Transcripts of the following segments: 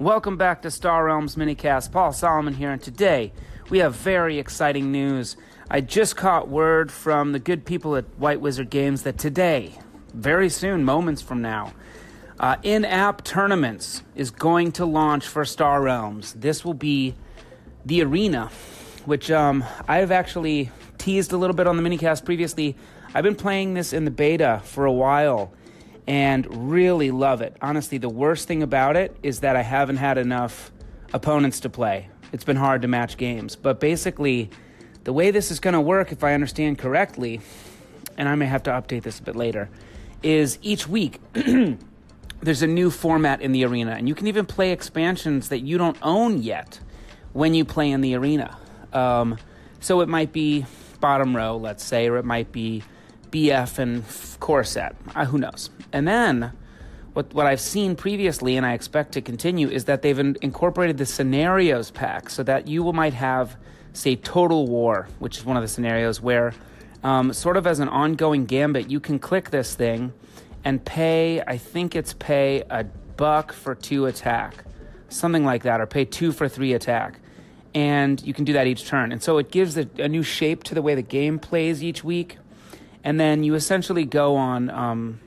Welcome back to Star Realms Minicast. Paul Solomon here, and today we have very exciting news. I just caught word from the good people at White Wizard Games that today, very soon, moments from now, uh, in app tournaments is going to launch for Star Realms. This will be the arena, which um, I've actually teased a little bit on the minicast previously. I've been playing this in the beta for a while and really love it. Honestly, the worst thing about it is that I haven't had enough opponents to play. It's been hard to match games. But basically, the way this is going to work, if I understand correctly, and I may have to update this a bit later, is each week there's a new format in the arena, and you can even play expansions that you don't own yet when you play in the arena. Um, so it might be bottom row, let's say, or it might be BF and core set. Uh, who knows? And then what what I've seen previously, and I expect to continue, is that they've in, incorporated the scenarios pack, so that you might have, say, Total War, which is one of the scenarios where, um, sort of as an ongoing gambit, you can click this thing and pay. I think it's pay a buck for two attack, something like that, or pay two for three attack. And you can do that each turn. And so it gives a, a new shape to the way the game plays each week. And then you essentially go on um,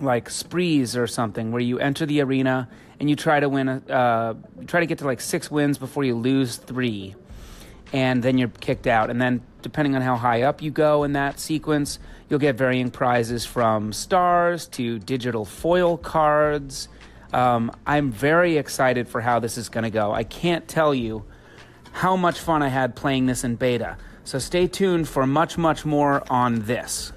like sprees or something where you enter the arena and you try to win uh, try to get to like six wins before you lose three. And then you're kicked out. And then depending on how high up you go in that sequence you'll get varying prizes from stars to digital foil cards. Um, i'm very excited for how this is going to go. I can't tell you how much fun i had playing this in beta so stay tuned for much much more on this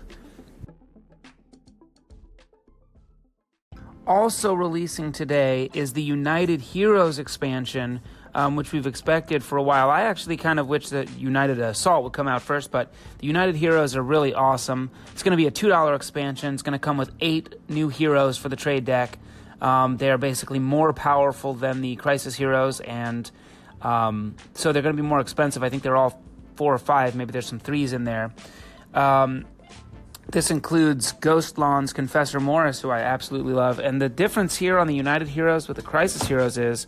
also releasing today is the United Heroes expansion, um, which we've expected for a while. I actually kind of wish that United Assault would come out first, but the United Heroes are really awesome. It's going to be a $2 expansion. It's going to come with eight new heroes for the trade deck. Um, they're basically more powerful than the Crisis Heroes, and um, so they're going to be more expensive. I think they're all four or five. Maybe there's some threes in there. Um, this includes Ghost Lawn's Confessor Morris, who I absolutely love. And the difference here on the United Heroes with the Crisis Heroes is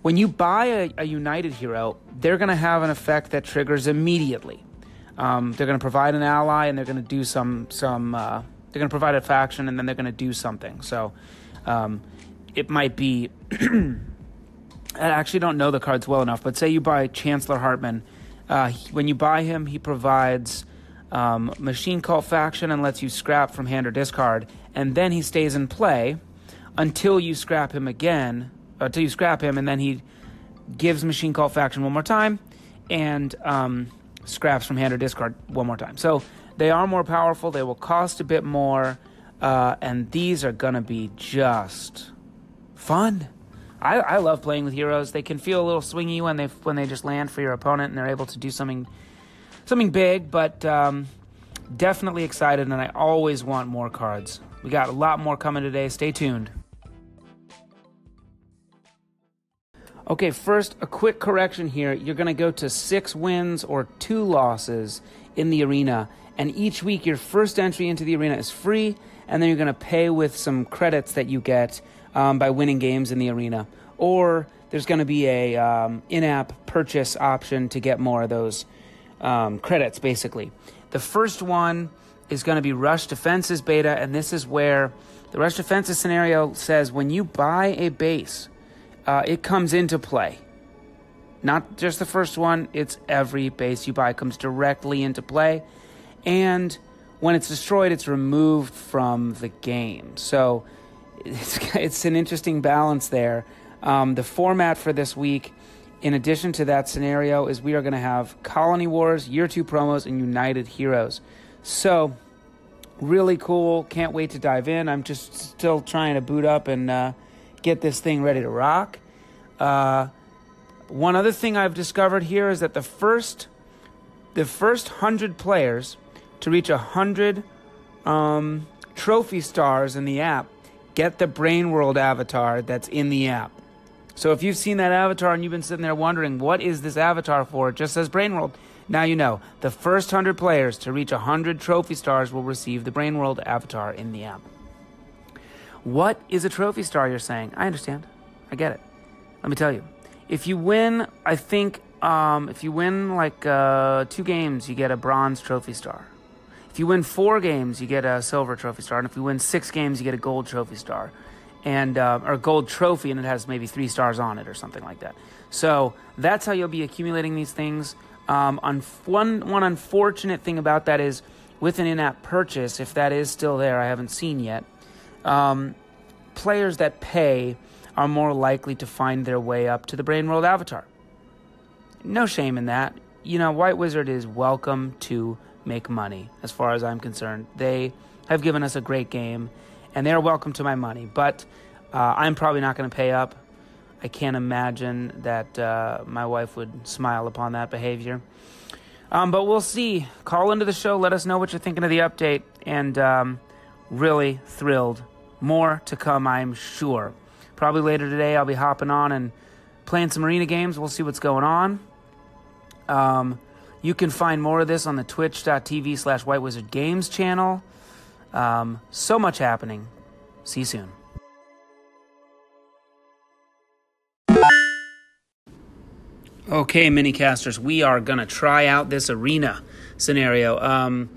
when you buy a, a United Hero, they're going to have an effect that triggers immediately. Um, they're going to provide an ally, and they're going to do some some. Uh, they're going to provide a faction, and then they're going to do something. So um, it might be. I actually don't know the cards well enough, but say you buy Chancellor Hartman. Uh, when you buy him, he provides um, machine cult faction and lets you scrap from hand or discard, and then he stays in play until you scrap him again, until you scrap him, and then he gives machine cult faction one more time and um, scraps from hand or discard one more time. So they are more powerful. They will cost a bit more, uh, and these are gonna be just fun. I, I love playing with heroes. They can feel a little swingy when they when they just land for your opponent, and they're able to do something something big, but um, definitely excited, and I always want more cards. We got a lot more coming today. Stay tuned. Okay, first, a quick correction here. You're going to go to six wins or two losses in the arena, and each week your first entry into the arena is free, and then you're going to pay with some credits that you get um, by winning games in the arena. Or there's going to be a um, in-app purchase option to get more of those um, credits, basically. The first one is going to be Rush Defenses beta, and this is where the Rush Defenses scenario says when you buy a base, uh, it comes into play. Not just the first one, it's every base you buy comes directly into play. And when it's destroyed, it's removed from the game. So it's, it's an interesting balance there. Um, the format for this week in addition to that scenario is we are going to have colony wars year two promos and united heroes. So really cool. Can't wait to dive in. I'm just still trying to boot up and uh, get this thing ready to rock. Uh, one other thing i've discovered here is that the first the first 100 players to reach a 100 um, trophy stars in the app get the brain world avatar that's in the app so if you've seen that avatar and you've been sitting there wondering, what is this avatar for? It just says Brain World. Now you know. The first 100 players to reach 100 trophy stars will receive the Brain World avatar in the app. What is a trophy star, you're saying? I understand. I get it. let me tell you, if you win, I think um, if you win like uh, two games, you get a bronze trophy star. If you win four games, you get a silver trophy star, and if you win six games, you get a gold trophy star, and uh, or gold trophy, and it has maybe three stars on it or something like that. So that's how you'll be accumulating these things. Um, on one one unfortunate thing about that is with an in-app purchase, if that is still there, I haven't seen yet. Um, players that pay are more likely to find their way up to the Brain World Avatar. No shame in that. You know, White Wizard is welcome to make money, as far as I'm concerned. They have given us a great game, and they are welcome to my money. But uh, I'm probably not going to pay up. I can't imagine that uh, my wife would smile upon that behavior. Um, but we'll see. Call into the show. Let us know what you're thinking of the update. And um, really thrilled. More to come, I'm sure. Probably later today, I'll be hopping on and playing some arena games. We'll see what's going on. Um, you can find more of this on the twitch.tv slash White Wizard Games channel. Um, so much happening. See you soon. Okay, mini casters, we are going to try out this arena scenario. Um,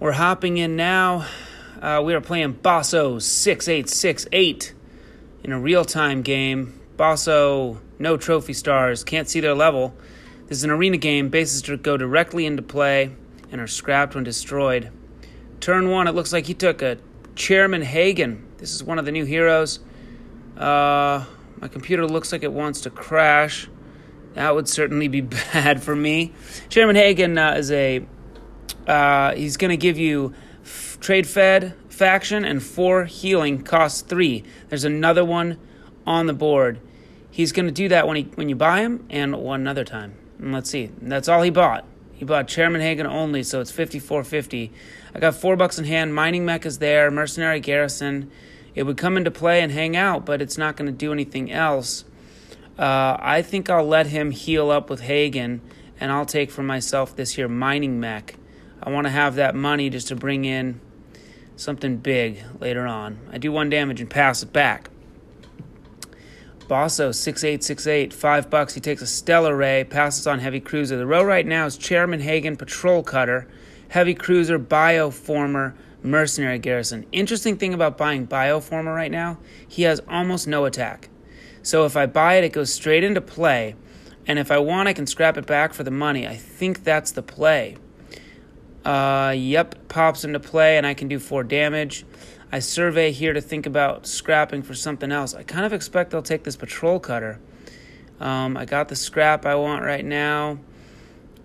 we're hopping in now. Uh, we are playing Basso 6868 in a real time game. Basso, no trophy stars, can't see their level. This is an arena game. Bases go directly into play and are scrapped when destroyed. Turn one, it looks like he took a Chairman Haygan. This is one of the new heroes. Uh, my computer looks like it wants to crash. That would certainly be bad for me. Chairman Haygan uh, is a. Uh, he's going to give you f- trade fed faction and four healing costs three. There's another one on the board. He's going to do that when he when you buy him and one other time. And let's see. That's all he bought. He bought Chairman Haygan only, so it's fifty four fifty. I got four bucks in hand. Mining mech is there. Mercenary garrison. It would come into play and hang out, but it's not going to do anything else. Uh, I think I'll let him heal up with Haygan, and I'll take for myself this here mining mech. I want to have that money just to bring in something big later on. I do one damage and pass it back. Basso, 6868, 5 bucks. He takes a Stellar Reef, passes on Heavy Cruiser. The row right now is Chairman Haygan, Patrol Cutter, Heavy Cruiser, Bioformer, Mercenary Garrison. Interesting thing about buying Bioformer right now, he has almost no attack. So if I buy it, it goes straight into play. And if I want, I can scrap it back for the money. I think that's the play. Uh, yep, pops into play, and I can do four damage. I survey here to think about scrapping for something else. I kind of expect they'll take this patrol cutter. Um, I got the scrap I want right now.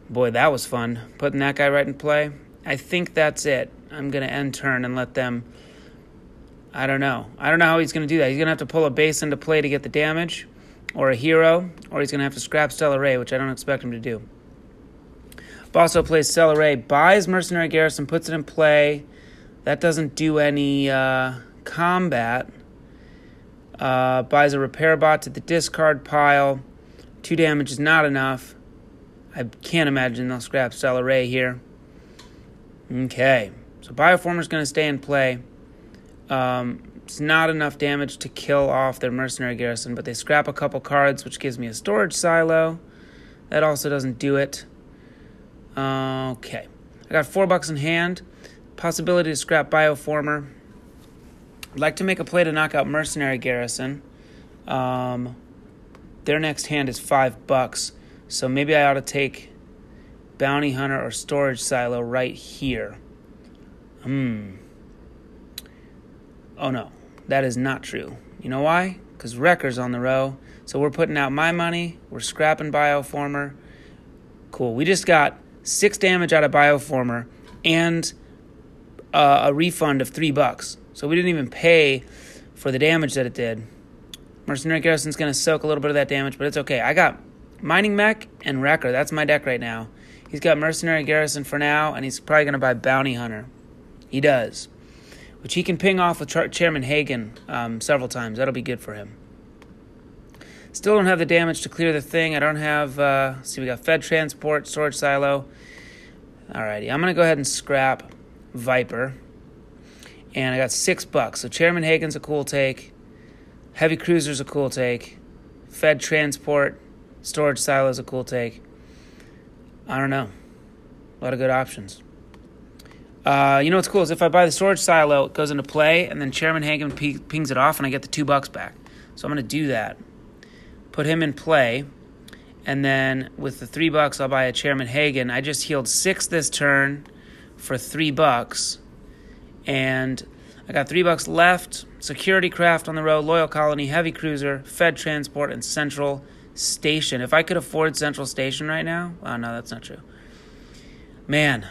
Boy, that was fun. Putting that guy right in play. I think that's it. I'm going to end turn and let them I don't know. I don't know how he's going to do that. He's going to have to pull a base into play to get the damage, or a hero, or he's going to have to scrap Stellar Reef, which I don't expect him to do. Basso plays Stellar Reef, buys Mercenary Garrison, puts it in play. That doesn't do any uh, combat. Uh, buys a repair bot to the discard pile. Two damage is not enough. I can't imagine they'll scrap Stellar Reef here. Okay, so Bioformer's going to stay in play. Um, it's not enough damage to kill off their mercenary garrison, but they scrap a couple cards, which gives me a storage silo. That also doesn't do it. Okay. I got four bucks in hand. Possibility to scrap Bioformer. I'd like to make a play to knock out Mercenary Garrison. Um, their next hand is five bucks, so maybe I ought to take Bounty Hunter or Storage Silo right here. Hmm. Oh no, that is not true. You know why? Because Wrecker's on the row. So we're putting out my money. We're scrapping Bioformer. Cool. We just got six damage out of Bioformer and uh, a refund of three bucks. So we didn't even pay for the damage that it did. Mercenary Garrison's going to soak a little bit of that damage, but it's okay. I got Mining Mech and Wrecker. That's my deck right now. He's got Mercenary Garrison for now, and he's probably going to buy Bounty Hunter. He does which he can ping off with Char- Chairman Haygan um, several times. That'll be good for him. Still don't have the damage to clear the thing. I don't have. Uh, see, we got Fed Transport, Storage Silo. Alrighty, I'm gonna go ahead and scrap Viper, and I got six bucks. So Chairman Haygan's a cool take. Heavy Cruiser's a cool take. Fed transport, storage silo is a cool take. I don't know. A lot of good options. Uh, you know what's cool is if I buy the storage silo, it goes into play, and then Chairman Haygan pings it off, and I get the two bucks back. So I'm going to do that. Put him in play, and then with the three bucks, I'll buy a Chairman Haygan. I just healed six this turn for three bucks, and I got three bucks left. Security craft on the road, Loyal Colony, Heavy Cruiser, Fed Transport, and Central Station. If I could afford Central Station right now, oh no, that's not true. Man,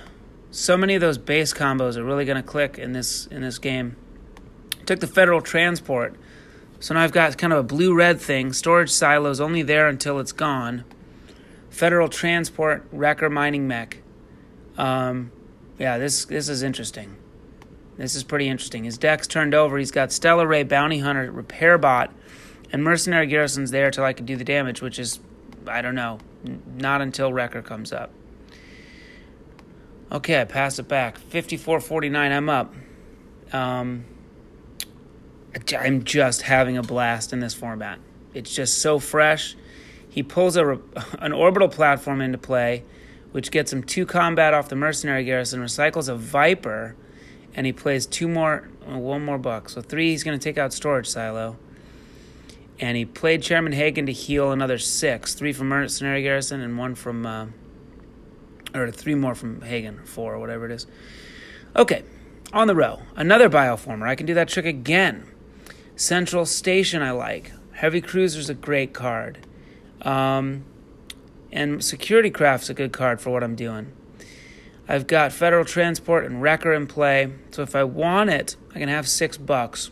so many of those base combos are really going to click in this in this game. Took the Federal Transport, so now I've got kind of a blue red thing. Storage silos only there until it's gone. Federal Transport Wrecker Mining Mech. Um, yeah, this this is interesting. This is pretty interesting. His deck's turned over. He's got Stellar Reef, Bounty Hunter, Repair Bot, and Mercenary Garrison's there till I can do the damage, which is, I don't know, not until Wrecker comes up. Okay, I pass it back. 54.49, I'm up. Um, I'm just having a blast in this format. It's just so fresh. He pulls a, an orbital platform into play, which gets him two combat off the mercenary garrison, recycles a Viper, and he plays two more, uh, one more buck. So three, he's going to take out storage silo. And he played Chairman Haygan to heal another six, three from mercenary garrison and one from. Uh, or three more from Haygan, four or whatever it is. Okay, on the row, another bioformer. I can do that trick again. Central Station, I like. Heavy Cruiser's a great card. Um, and Security Craft's a good card for what I'm doing. I've got Federal Transport and Wrecker in play, so if I want it, I can have six bucks.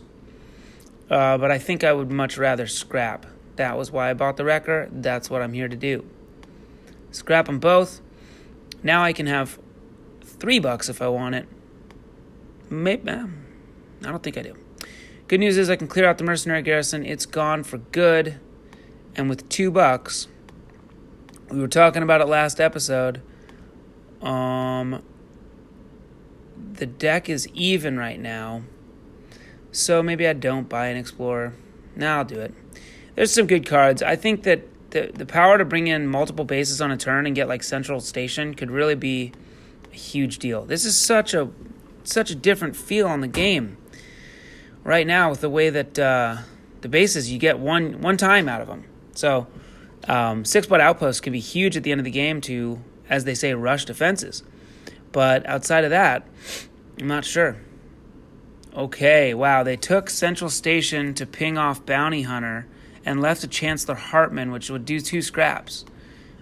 Uh, but I think I would much rather scrap. That was why I bought the Wrecker. That's what I'm here to do. Scrap them both. Now I can have three bucks if I want it. Maybe I don't think I do. Good news is I can clear out the mercenary garrison. It's gone for good. And with two bucks, we were talking about it last episode. Um, the deck is even right now, so maybe I don't buy an explorer. Now I'll do it. There's some good cards. I think that the the power to bring in multiple bases on a turn and get like central station could really be a huge deal. This is such a such a different feel on the game right now with the way that uh, the bases you get one one time out of them. So um, six butt outposts can be huge at the end of the game to, as they say, rush defenses. But outside of that, I'm not sure. Okay, wow, they took Central Station to ping off Bounty Hunter and left a Chancellor Hartman, which would do two scraps.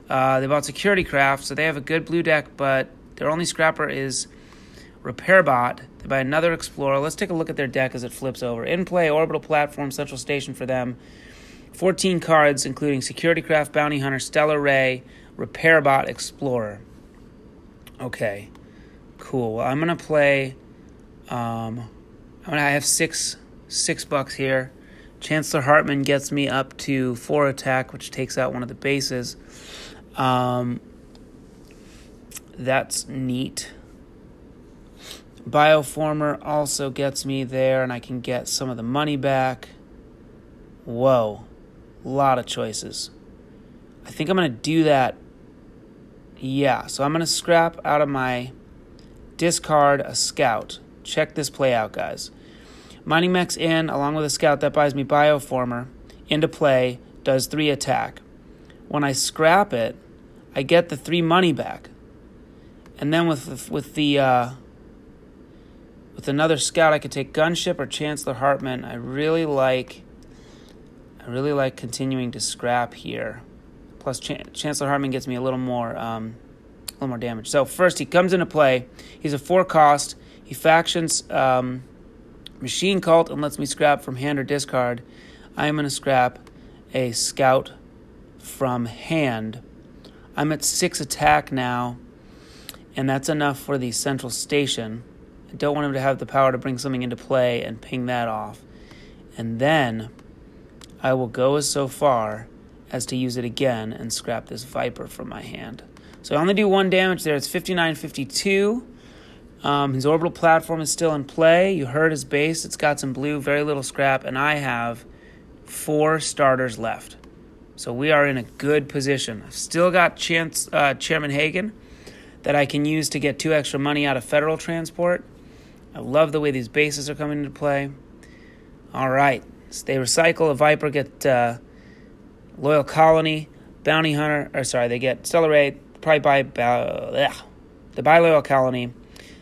Uh, they bought Security Craft, so they have a good blue deck, but their only scrapper is Repairbot. They buy another Explorer. Let's take a look at their deck as it flips over. In play, Orbital Platform, Central Station for them. 14 cards, including Security Craft, Bounty Hunter, Stellar Reef, Repairbot, Explorer. Okay, cool. Well, I'm gonna play. Um, I have six six bucks here. Chancellor Hartman gets me up to four attack, which takes out one of the bases. Um, that's neat. Bioformer also gets me there, and I can get some of the money back. Whoa, a lot of choices. I think I'm going to do that. Yeah, so I'm going to scrap out of my discard a scout. Check this play out, guys. Mining Mech's in, along with a scout that buys me Bioformer, into play, does three attack. When I scrap it, I get the three money back. And then with the, with the uh, with another scout, I could take Gunship or Chancellor Hartman. I really like I really like continuing to scrap here. Plus, Ch- Chancellor Hartman gets me a little more um, a little more damage. So first, he comes into play. He's a four cost. He factions. Um, Machine Cult and lets me scrap from hand or discard. I am going to scrap a Scout from hand. I'm at six attack now, and that's enough for the central station. I don't want him to have the power to bring something into play and ping that off. And then I will go as so far as to use it again and scrap this Viper from my hand. So I only do one damage there. It's 59 52. Um, his orbital platform is still in play. You heard his base. It's got some blue, very little scrap, and I have four starters left. So we are in a good position. I've still got chance, uh, Chairman Haygan that I can use to get two extra money out of federal transport. I love the way these bases are coming into play. All right. They recycle a Viper, get uh, Loyal Colony, Bounty Hunter, or sorry, they get Stellar probably buy, uh, the buy Loyal Colony.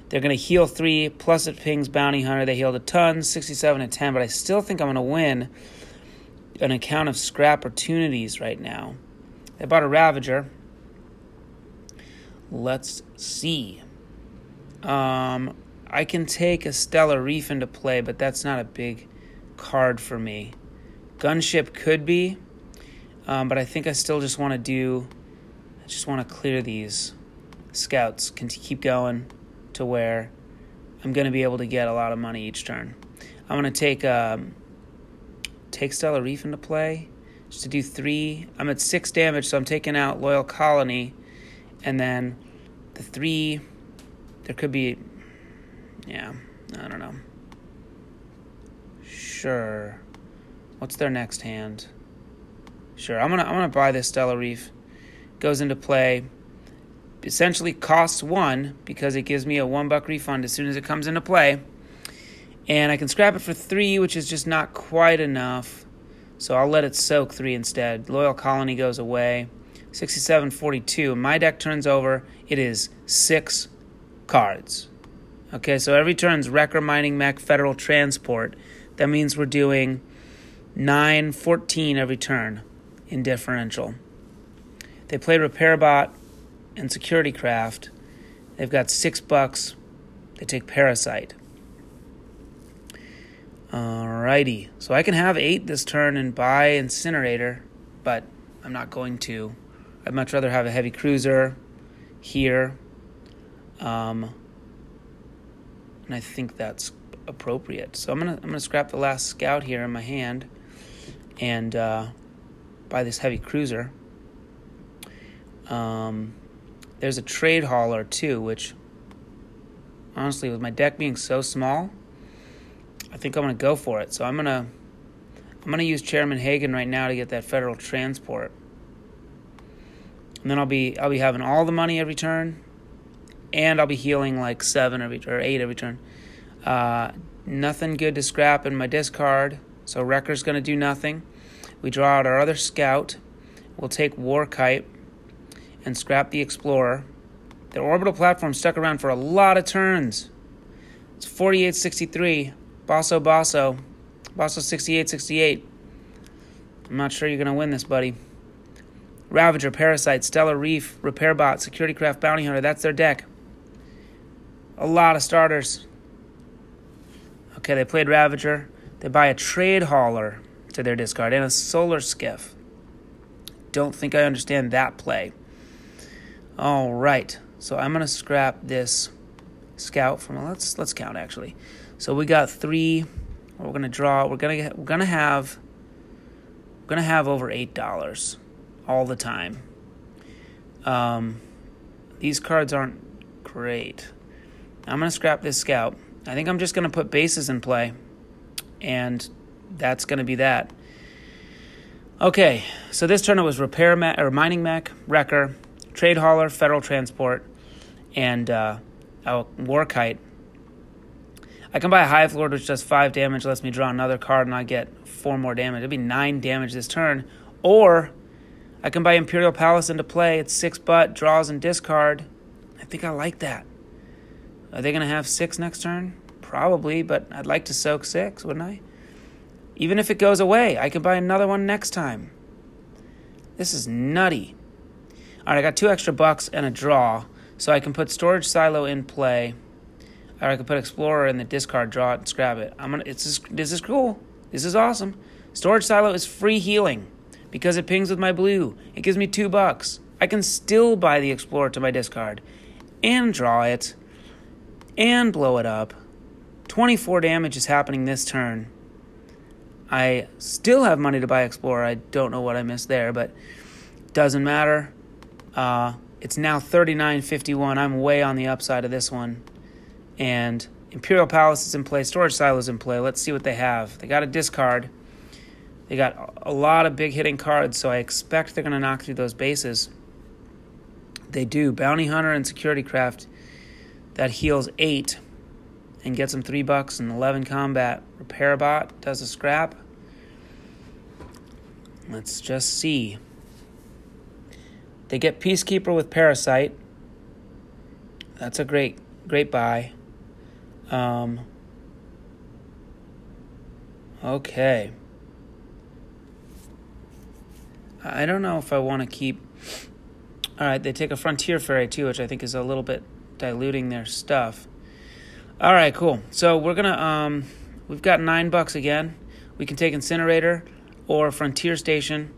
They're going to heal three, plus it pings Bounty Hunter. They healed a ton, 67 and 10, but I still think I'm going to win an account of scrap opportunities right now. They bought a Ravager. Let's see. Um, I can take a Stellar Reef into play, but that's not a big card for me. Gunship could be, um, but I think I still just want to do. I just want to clear these scouts. Can keep going to where I'm going to be able to get a lot of money each turn. I'm going to take um, take Stellar Reef into play just to do three. I'm at six damage, so I'm taking out Loyal Colony, and then the three. There could be, yeah, I don't know. Sure. What's their next hand? Sure, I'm gonna I'm gonna buy this Stellar Reef. Goes into play. Essentially costs one because it gives me a one buck refund as soon as it comes into play and I can scrap it for three, which is just not quite enough. So I'll let it soak three instead. Loyal Colony goes away. 6742. My deck turns over. It is six cards. Okay, so every turn's Wrecker, Mining Mech, Federal Transport. That means we're doing 9, 14 every turn in differential. They play Repairbot and Security Craft. They've got six bucks. They take Parasite. Alrighty, so I can have eight this turn and buy Incinerator, but I'm not going to. I'd much rather have a heavy cruiser here. Um, and I think that's appropriate. So I'm gonna I'm gonna scrap the last scout here in my hand and uh, buy this heavy cruiser. Um, there's a trade hauler too, which honestly, with my deck being so small, I think I'm to go for it. So I'm to I'm to use Chairman Haygan right now to get that federal transport. And then I'll be I'll be having all the money every turn and I'll be healing like 7 every or 8 every turn. Uh, nothing good to scrap in my discard. So Wrecker's going to do nothing. We draw out our other scout. We'll take Warkite and scrap the Explorer. The orbital platform stuck around for a lot of turns. It's 4863. Basso Basso. Basso 6868. I'm not sure you're going to win this, buddy. Ravager, Parasite, Stellar Reef, Repair Bot, Security Craft, Bounty Hunter. That's their deck. A lot of starters. Okay, they played Ravager. They buy a Trade Hauler to their discard and a Solar Skiff. Don't think I understand that play. All right, so I'm gonna scrap this scout from. Let's let's count actually. So we got three. We're gonna draw. We're gonna we're gonna have we're gonna have over eight dollars all the time. Um, these cards aren't great. I'm gonna scrap this scout. I think I'm just gonna put bases in play, and that's gonna be that. Okay, so this turn it was repair or mining mech, wrecker, trade hauler, federal transport, and uh, oh, warkite. I can buy a Hive Lord, which does 5 damage, lets me draw another card, and I get 4 more damage. It'd be 9 damage this turn. Or I can buy Imperial Palace into play. It's 6 butt, draws and discard. I think I like that. Are they going to have 6 next turn? Probably, but I'd like to soak 6, wouldn't I? Even if it goes away, I can buy another one next time. This is nutty. All right, I got two extra bucks and a draw, so I can put Storage Silo in play. Or I could put Explorer in the discard, draw it, and scrap it. I'm gonna. It's just, this is cool. This is awesome. Storage Silo is free healing because it pings with my blue. It gives me two bucks. I can still buy the Explorer to my discard and draw it and blow it up. 24 damage is happening this turn. I still have money to buy Explorer. I don't know what I missed there, but doesn't matter. Uh, it's now 39.51. I'm way on the upside of this one and Imperial Palace is in play, Storage Silo is in play. Let's see what they have. They got a discard. They got a lot of big hitting cards, so I expect they're going to knock through those bases. They do. Bounty Hunter and Security Craft that heals eight and gets them three bucks and 11 combat. Repair Bot does a scrap. Let's just see. They get Peacekeeper with Parasite. That's a great, great buy. Um, okay. I don't know if I want to keep. All right, they take a Frontier Ferry too, which I think is a little bit diluting their stuff. All right, cool. So we're gonna um, we've got nine bucks again. We can take Incinerator or Frontier Station.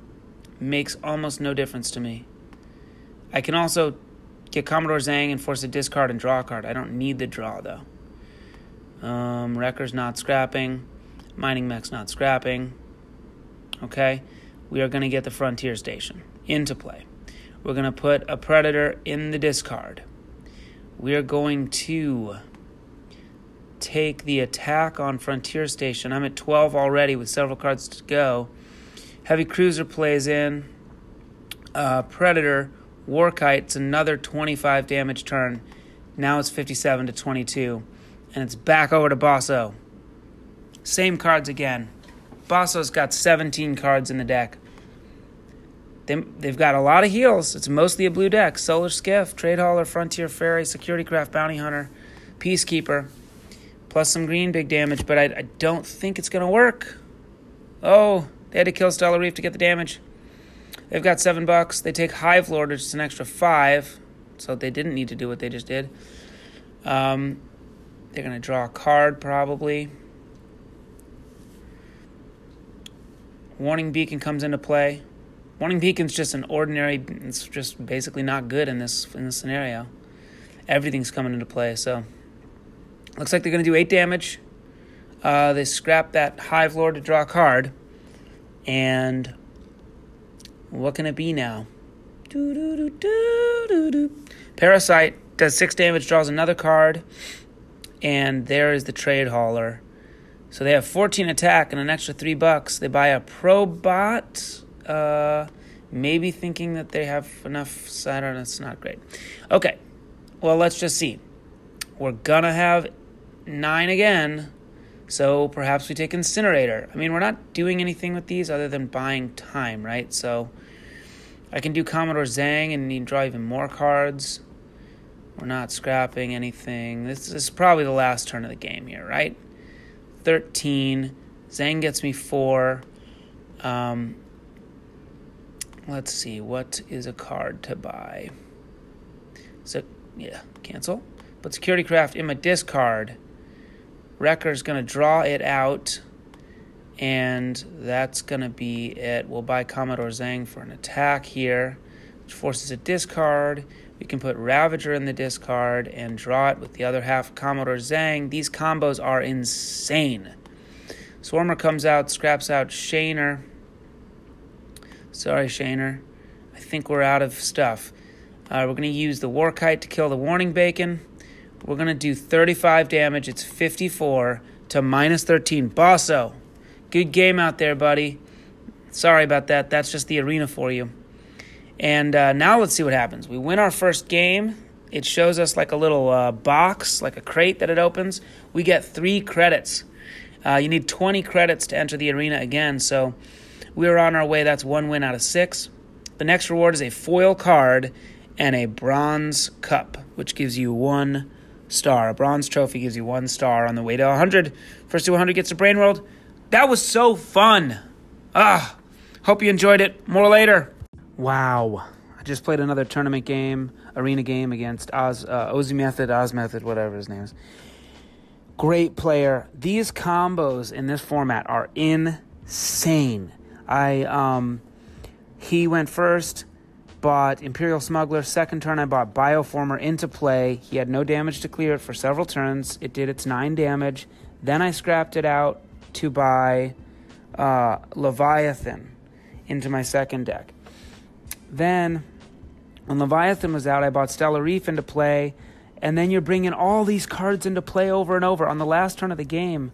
Makes almost no difference to me. I can also get Commodore Zhang and force a discard and draw a card. I don't need the draw though. Um, Wrecker's not scrapping. Mining Mech's not scrapping. Okay, we are to get the Frontier Station into play. We're to put a Predator in the discard. We are going to take the attack on Frontier Station. I'm at 12 already with several cards to go. Heavy Cruiser plays in. Uh, Predator, Warkite's another 25 damage turn. Now it's 57 to 22. And it's back over to Basso. Same cards again. Basso's got 17 cards in the deck. They, they've got a lot of heals. It's mostly a blue deck. Solar Skiff, Trade Hauler, Frontier Ferry, Security Craft, Bounty Hunter, Peacekeeper plus some green big damage, but I, I don't think it's going to work. Oh, they had to kill Stellar Reef to get the damage. They've got seven bucks. They take Hive Lord, which is an extra five, so they didn't need to do what they just did. Um, they're going to draw a card probably. Warning Beacon comes into play. Warning Beacon's just an ordinary. It's just basically not good in this in this scenario. Everything's coming into play, so Looks like they're going to do 8 damage. Uh, they scrap that Hive Lord to draw a card. And what can it be now? Parasite does 6 damage, draws another card. And there is the Trade Hauler. So they have 14 attack and an extra 3 bucks. They buy a Probot. Uh, maybe thinking that they have enough. I don't know. It's not great. Okay. Well, let's just see. We're going to have nine again. So perhaps we take Incinerator. I mean, we're not doing anything with these other than buying time, right? So I can do Commodore Zhang and draw even more cards. We're not scrapping anything. This is probably the last turn of the game here, right? 13. Zhang gets me 4. Um, let's see. What is a card to buy? So, yeah, cancel. But Security Craft in my discard. Wrecker's going to draw it out, and that's going to be it. We'll buy Commodore Zhang for an attack here, which forces a discard. We can put Ravager in the discard and draw it with the other half Commodore Zhang. These combos are insane. Swarmer comes out, scraps out Shaner. Sorry, Shaner. I think we're out of stuff. Uh, we're going to use the Warkite to kill the Warning Beacon. We're going to do 35 damage. It's 54 to minus 13. Bosso, good game out there, buddy. Sorry about that. That's just the arena for you. And uh, now let's see what happens. We win our first game. It shows us like a little uh, box, like a crate that it opens. We get three credits. Uh, you need 20 credits to enter the arena again. So we're on our way. That's one win out of six. The next reward is a foil card and a bronze cup, which gives you one star. A bronze trophy gives you one star on the way to 100. First to 100 gets a Brain World. That was so fun. Ah, hope you enjoyed it. More later. Wow. I just played another tournament game, arena game against Oz, uh, Ozzy Method, Oz Method, whatever his name is. Great player. These combos in this format are insane. I um, he went first bought Imperial Smuggler. Second turn, I bought Bioformer into play. He had no damage to clear it for several turns. It did its nine damage. Then I scrapped it out to buy uh, Leviathan into my second deck. Then, when Leviathan was out, I bought Stellar Reef into play. And then you're bringing all these cards into play over and over. On the last turn of the game,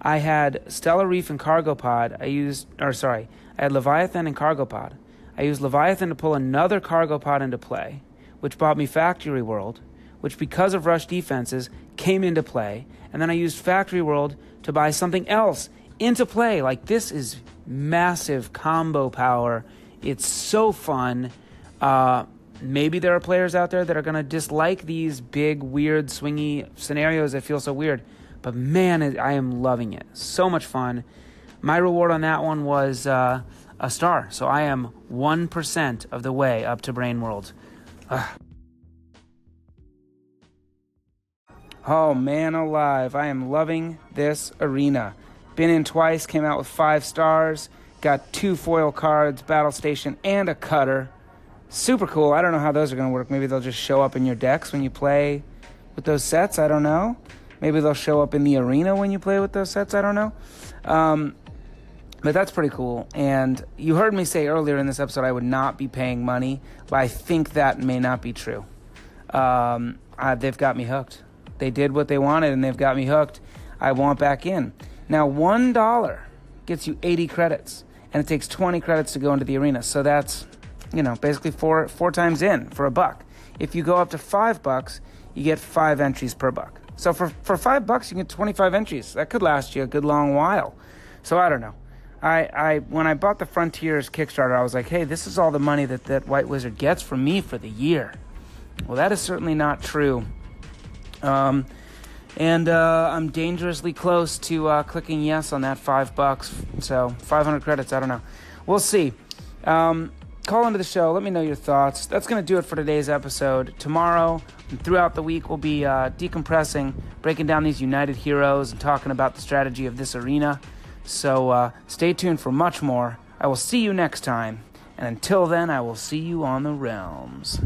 I had Stellar Reef and Cargo Pod. I used, or sorry, I had Leviathan and Cargo Pod. I used Leviathan to pull another Cargo Pod into play, which bought me Factory World, which because of rush defenses came into play, and then I used Factory World to buy something else into play. Like this is massive combo power. It's so fun. Uh, maybe there are players out there that are going to dislike these big, weird, swingy scenarios that feel so weird. But man, I am loving it. So much fun. My reward on that one was uh, a star. So I am 1% of the way up to Brain World. Ugh. Oh man alive, I am loving this arena. Been in twice, came out with five stars, got two foil cards, battle station, and a cutter. Super cool. I don't know how those are going to work. Maybe they'll just show up in your decks when you play with those sets. I don't know. Maybe they'll show up in the arena when you play with those sets. I don't know. Um, but that's pretty cool. And you heard me say earlier in this episode I would not be paying money, but I think that may not be true. Um, uh, they've got me hooked. They did what they wanted and they've got me hooked. I want back in. Now, $1 gets you 80 credits, and it takes 20 credits to go into the arena. So that's, you know, basically four, four times in for a buck. If you go up to five bucks, you get five entries per buck. So for, for five bucks, you get 25 entries. That could last you a good long while. So I don't know. I, I when I bought the Frontiers Kickstarter, I was like, hey, this is all the money that, that White Wizard gets from me for the year. Well, that is certainly not true. Um, and uh, I'm dangerously close to uh, clicking yes on that five bucks. So 500 credits. I don't know. We'll see. Um, call into the show. Let me know your thoughts. That's going to do it for today's episode. Tomorrow and throughout the week, we'll be uh, decompressing, breaking down these United heroes, and talking about the strategy of this arena. So uh, stay tuned for much more. I will see you next time. And until then, I will see you on the realms.